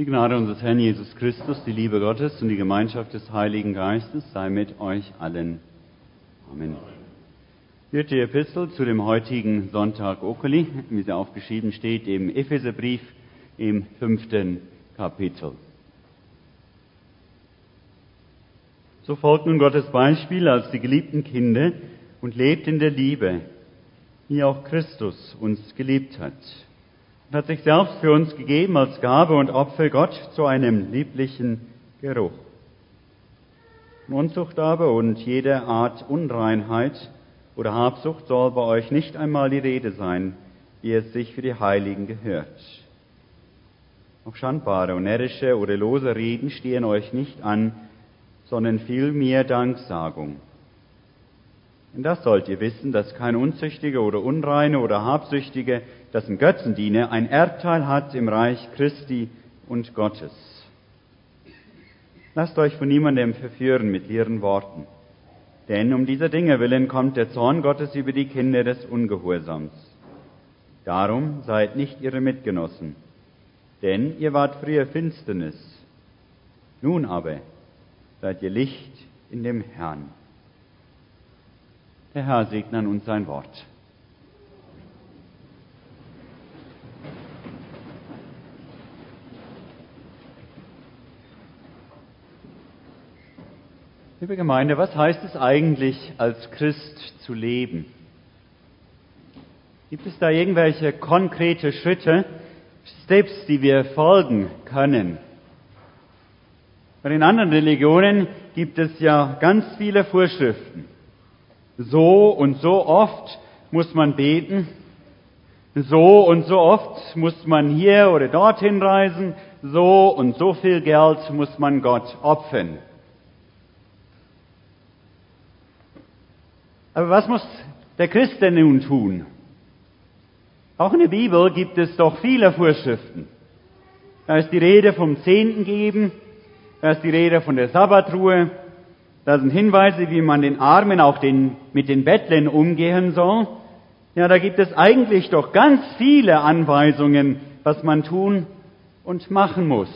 Die Gnade unseres Herrn Jesus Christus, die Liebe Gottes und die Gemeinschaft des Heiligen Geistes sei mit euch allen. Amen. Vierte Epistel zu dem heutigen Sonntag Okuli, wie sie aufgeschrieben steht im Epheserbrief im fünften Kapitel. So folgt nun Gottes Beispiel als die geliebten Kinder und lebt in der Liebe, wie auch Christus uns geliebt hat hat sich selbst für uns gegeben als Gabe und Opfer Gott zu einem lieblichen Geruch. Unzucht aber und jede Art Unreinheit oder Habsucht soll bei euch nicht einmal die Rede sein, wie es sich für die Heiligen gehört. Auch schandbare und närrische oder lose Reden stehen euch nicht an, sondern vielmehr Danksagung. Und das sollt ihr wissen, dass kein Unzüchtiger oder Unreine oder Habsüchtige, das im Götzen diene, ein Erbteil hat im Reich Christi und Gottes. Lasst euch von niemandem verführen mit ihren Worten. Denn um dieser Dinge willen kommt der Zorn Gottes über die Kinder des Ungehorsams. Darum seid nicht ihre Mitgenossen. Denn ihr wart früher Finsternis. Nun aber seid ihr Licht in dem Herrn. Der Herr segne an uns sein Wort. Liebe Gemeinde, was heißt es eigentlich, als Christ zu leben? Gibt es da irgendwelche konkrete Schritte, Steps, die wir folgen können? Bei den anderen Religionen gibt es ja ganz viele Vorschriften. So und so oft muss man beten. So und so oft muss man hier oder dorthin reisen. So und so viel Geld muss man Gott opfern. Aber was muss der Christ denn nun tun? Auch in der Bibel gibt es doch viele Vorschriften. Da ist die Rede vom Zehnten geben, da ist die Rede von der Sabbatruhe, da sind Hinweise, wie man den Armen, auch den, mit den Bettlern umgehen soll. Ja, da gibt es eigentlich doch ganz viele Anweisungen, was man tun und machen muss.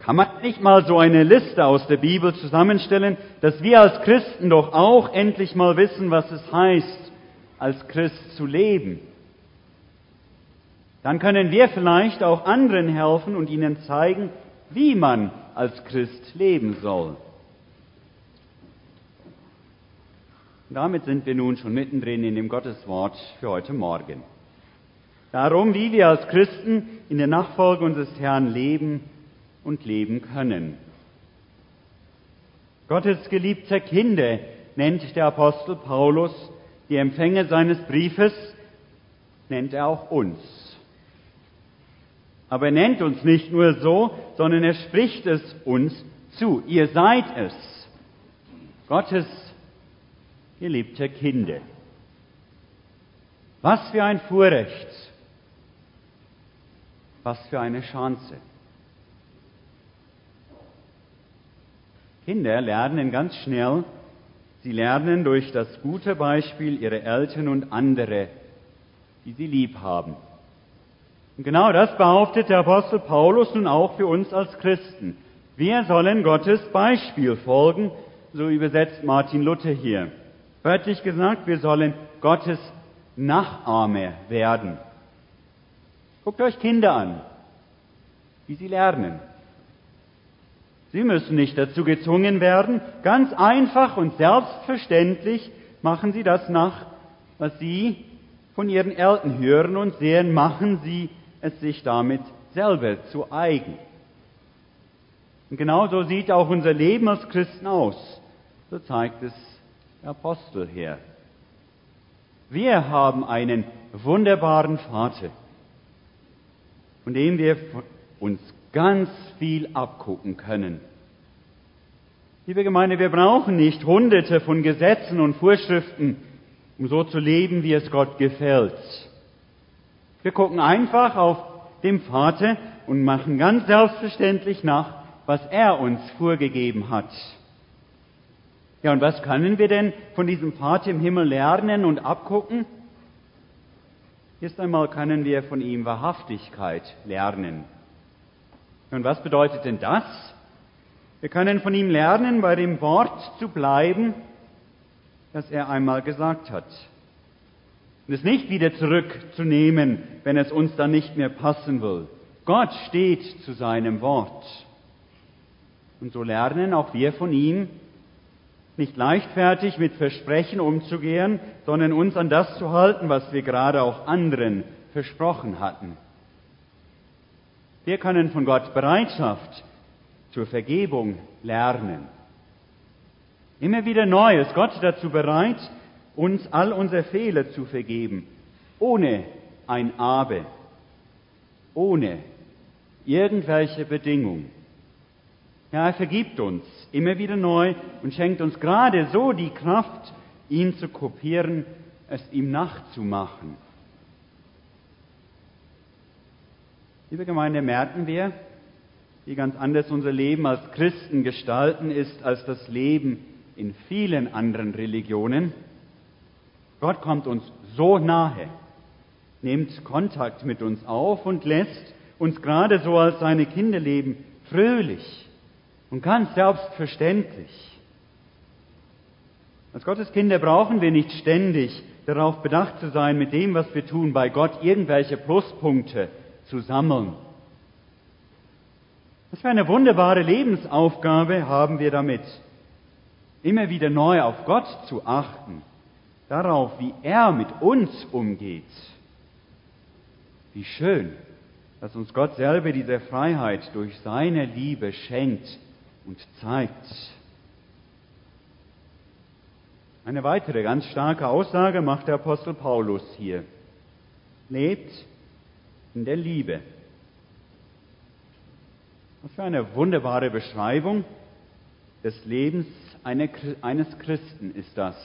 Kann man nicht mal so eine Liste aus der Bibel zusammenstellen, dass wir als Christen doch auch endlich mal wissen, was es heißt, als Christ zu leben? Dann können wir vielleicht auch anderen helfen und ihnen zeigen, wie man als Christ leben soll. Damit sind wir nun schon mittendrin in dem Gotteswort für heute Morgen. Darum, wie wir als Christen in der Nachfolge unseres Herrn leben und leben können. Gottes geliebte Kinder nennt der Apostel Paulus die Empfänger seines Briefes, nennt er auch uns. Aber er nennt uns nicht nur so, sondern er spricht es uns zu. Ihr seid es. Gottes geliebte Kinder. Was für ein Vorrecht. Was für eine Chance. Kinder lernen ganz schnell, sie lernen durch das gute Beispiel ihrer Eltern und andere, die sie lieb haben. Und genau das behauptet der Apostel Paulus nun auch für uns als Christen. Wir sollen Gottes Beispiel folgen, so übersetzt Martin Luther hier. Wörtlich gesagt, wir sollen Gottes Nachahmer werden. Guckt euch Kinder an, wie sie lernen. Sie müssen nicht dazu gezwungen werden. Ganz einfach und selbstverständlich machen sie das nach, was sie von ihren Eltern hören und sehen, machen sie es sich damit selber zu eigen. Und genau so sieht auch unser Leben als Christen aus. So zeigt es der Apostel her. Wir haben einen wunderbaren Vater, von dem wir uns ganz viel abgucken können. Liebe Gemeinde, wir brauchen nicht hunderte von Gesetzen und Vorschriften, um so zu leben, wie es Gott gefällt. Wir gucken einfach auf den Vater und machen ganz selbstverständlich nach, was er uns vorgegeben hat. Ja, und was können wir denn von diesem Vater im Himmel lernen und abgucken? Erst einmal können wir von ihm Wahrhaftigkeit lernen. Und was bedeutet denn das? Wir können von ihm lernen, bei dem Wort zu bleiben, das er einmal gesagt hat. Und es nicht wieder zurückzunehmen, wenn es uns dann nicht mehr passen will. Gott steht zu seinem Wort. Und so lernen auch wir von ihm, nicht leichtfertig mit Versprechen umzugehen, sondern uns an das zu halten, was wir gerade auch anderen versprochen hatten. Wir können von Gott Bereitschaft zur Vergebung lernen. Immer wieder neu ist Gott dazu bereit, uns all unsere Fehler zu vergeben, ohne ein Aber, ohne irgendwelche Bedingungen. Ja, er vergibt uns immer wieder neu und schenkt uns gerade so die Kraft, ihn zu kopieren, es ihm nachzumachen. Liebe Gemeinde, merken wir, wie ganz anders unser Leben als Christen gestalten ist als das Leben in vielen anderen Religionen. Gott kommt uns so nahe, nimmt Kontakt mit uns auf und lässt uns gerade so als seine Kinder leben, fröhlich, und ganz selbstverständlich. Als Gottes Kinder brauchen wir nicht ständig darauf bedacht zu sein, mit dem, was wir tun, bei Gott irgendwelche Pluspunkte zu sammeln. Was für eine wunderbare Lebensaufgabe haben wir damit, immer wieder neu auf Gott zu achten, darauf, wie er mit uns umgeht. Wie schön, dass uns Gott selber diese Freiheit durch seine Liebe schenkt, und zeigt. Eine weitere ganz starke Aussage macht der Apostel Paulus hier. Lebt in der Liebe. Was für eine wunderbare Beschreibung des Lebens eines Christen ist das.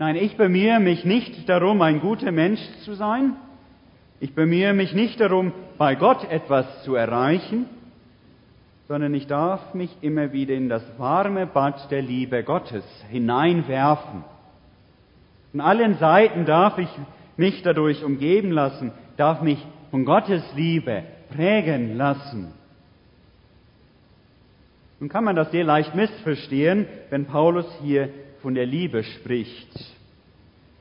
Nein, ich bemühe mich nicht darum, ein guter Mensch zu sein. Ich bemühe mich nicht darum, bei Gott etwas zu erreichen sondern ich darf mich immer wieder in das warme Bad der Liebe Gottes hineinwerfen. Von allen Seiten darf ich mich dadurch umgeben lassen, darf mich von Gottes Liebe prägen lassen. Nun kann man das sehr leicht missverstehen, wenn Paulus hier von der Liebe spricht.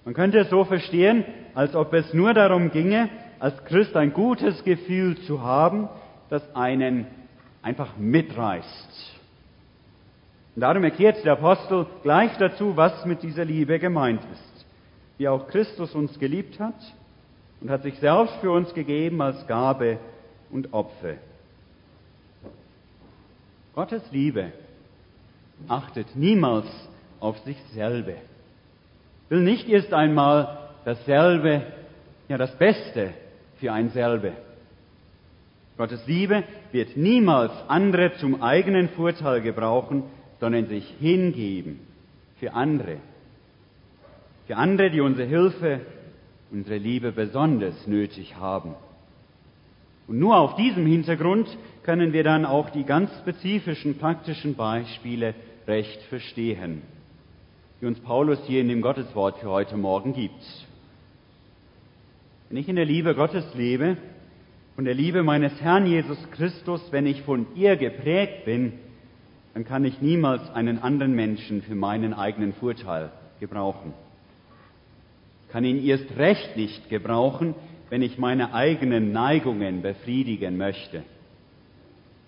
Man könnte es so verstehen, als ob es nur darum ginge, als Christ ein gutes Gefühl zu haben, das einen einfach mitreißt. Und darum erklärt der Apostel gleich dazu, was mit dieser Liebe gemeint ist. Wie auch Christus uns geliebt hat und hat sich selbst für uns gegeben als Gabe und Opfer. Gottes Liebe achtet niemals auf sich selber, will nicht erst einmal dasselbe, ja das Beste für ein selber. Gottes Liebe wird niemals andere zum eigenen Vorteil gebrauchen, sondern sich hingeben für andere. Für andere, die unsere Hilfe, unsere Liebe besonders nötig haben. Und nur auf diesem Hintergrund können wir dann auch die ganz spezifischen praktischen Beispiele recht verstehen, die uns Paulus hier in dem Gotteswort für heute Morgen gibt. Wenn ich in der Liebe Gottes lebe, von der Liebe meines Herrn Jesus Christus, wenn ich von ihr geprägt bin, dann kann ich niemals einen anderen Menschen für meinen eigenen Vorteil gebrauchen. Ich kann ihn erst recht nicht gebrauchen, wenn ich meine eigenen Neigungen befriedigen möchte,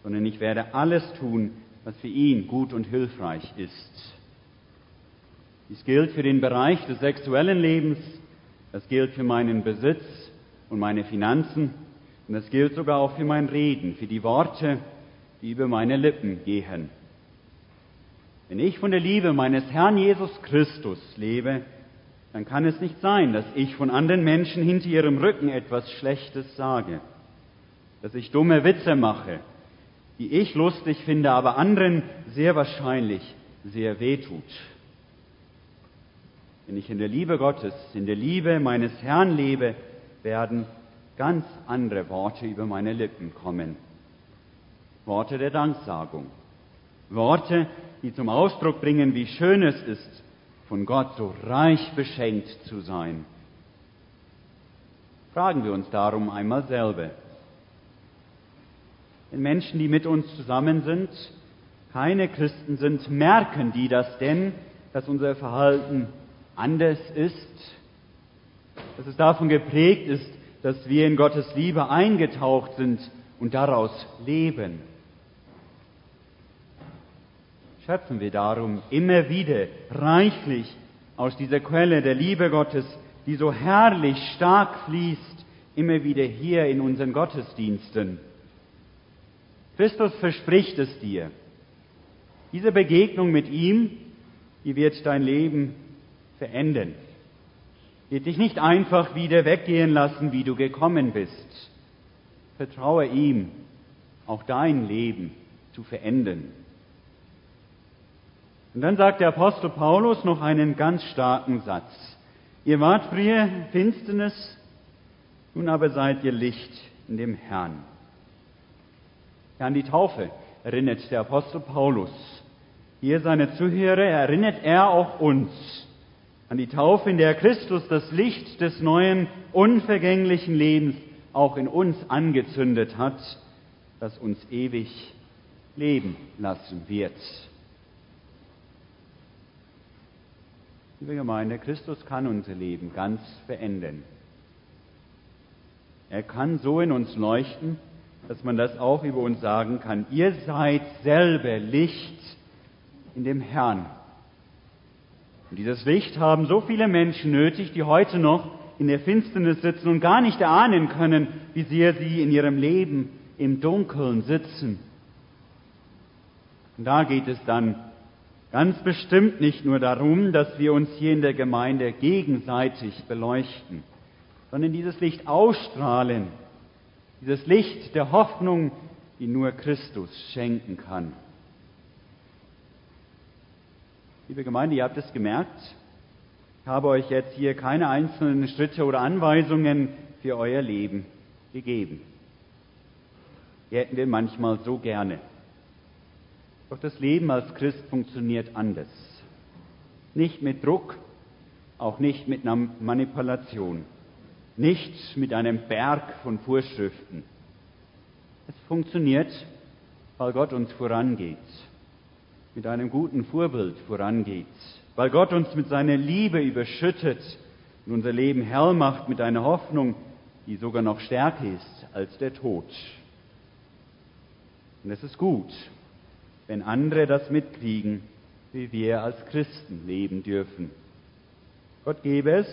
sondern ich werde alles tun, was für ihn gut und hilfreich ist. Dies gilt für den Bereich des sexuellen Lebens, das gilt für meinen Besitz und meine Finanzen, und das gilt sogar auch für mein Reden, für die Worte, die über meine Lippen gehen. Wenn ich von der Liebe meines Herrn Jesus Christus lebe, dann kann es nicht sein, dass ich von anderen Menschen hinter ihrem Rücken etwas Schlechtes sage, dass ich dumme Witze mache, die ich lustig finde, aber anderen sehr wahrscheinlich sehr wehtut. Wenn ich in der Liebe Gottes, in der Liebe meines Herrn lebe, werden ganz andere Worte über meine Lippen kommen. Worte der Danksagung. Worte, die zum Ausdruck bringen, wie schön es ist, von Gott so reich beschenkt zu sein. Fragen wir uns darum einmal selber. Wenn Menschen, die mit uns zusammen sind, keine Christen sind, merken die das denn, dass unser Verhalten anders ist, dass es davon geprägt ist, dass wir in Gottes Liebe eingetaucht sind und daraus leben. Schöpfen wir darum immer wieder reichlich aus dieser Quelle der Liebe Gottes, die so herrlich stark fließt, immer wieder hier in unseren Gottesdiensten. Christus verspricht es dir. Diese Begegnung mit ihm, die wird dein Leben verändern. Wird dich nicht einfach wieder weggehen lassen, wie du gekommen bist. Vertraue ihm, auch dein Leben zu verändern. Und dann sagt der Apostel Paulus noch einen ganz starken Satz. Ihr wart früher Finsternis, nun aber seid ihr Licht in dem Herrn. An die Taufe erinnert der Apostel Paulus. Hier seine Zuhörer erinnert er auch uns an die Taufe, in der Christus das Licht des neuen, unvergänglichen Lebens auch in uns angezündet hat, das uns ewig leben lassen wird. Liebe Gemeinde, Christus kann unser Leben ganz verändern. Er kann so in uns leuchten, dass man das auch über uns sagen kann. Ihr seid selber Licht in dem Herrn. Und dieses Licht haben so viele Menschen nötig, die heute noch in der Finsternis sitzen und gar nicht erahnen können, wie sehr sie in ihrem Leben im Dunkeln sitzen. Und da geht es dann Ganz bestimmt nicht nur darum, dass wir uns hier in der Gemeinde gegenseitig beleuchten, sondern dieses Licht ausstrahlen, dieses Licht der Hoffnung, die nur Christus schenken kann. Liebe Gemeinde, ihr habt es gemerkt, ich habe euch jetzt hier keine einzelnen Schritte oder Anweisungen für euer Leben gegeben. Die hätten wir manchmal so gerne. Doch das Leben als Christ funktioniert anders. Nicht mit Druck, auch nicht mit einer Manipulation, nicht mit einem Berg von Vorschriften. Es funktioniert, weil Gott uns vorangeht, mit einem guten Vorbild vorangeht, weil Gott uns mit seiner Liebe überschüttet und unser Leben hell macht mit einer Hoffnung, die sogar noch stärker ist als der Tod. Und es ist gut, wenn andere das mitkriegen, wie wir als Christen leben dürfen. Gott gebe es,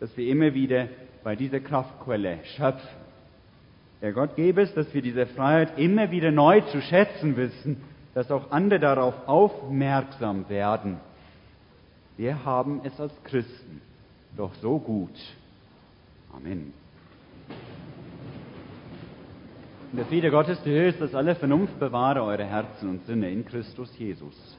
dass wir immer wieder bei dieser Kraftquelle schöpfen. Der Gott gebe es, dass wir diese Freiheit immer wieder neu zu schätzen wissen, dass auch andere darauf aufmerksam werden. Wir haben es als Christen doch so gut. Amen. Und der Friede Gottes, der höchst, dass alle Vernunft bewahre eure Herzen und Sinne in Christus Jesus.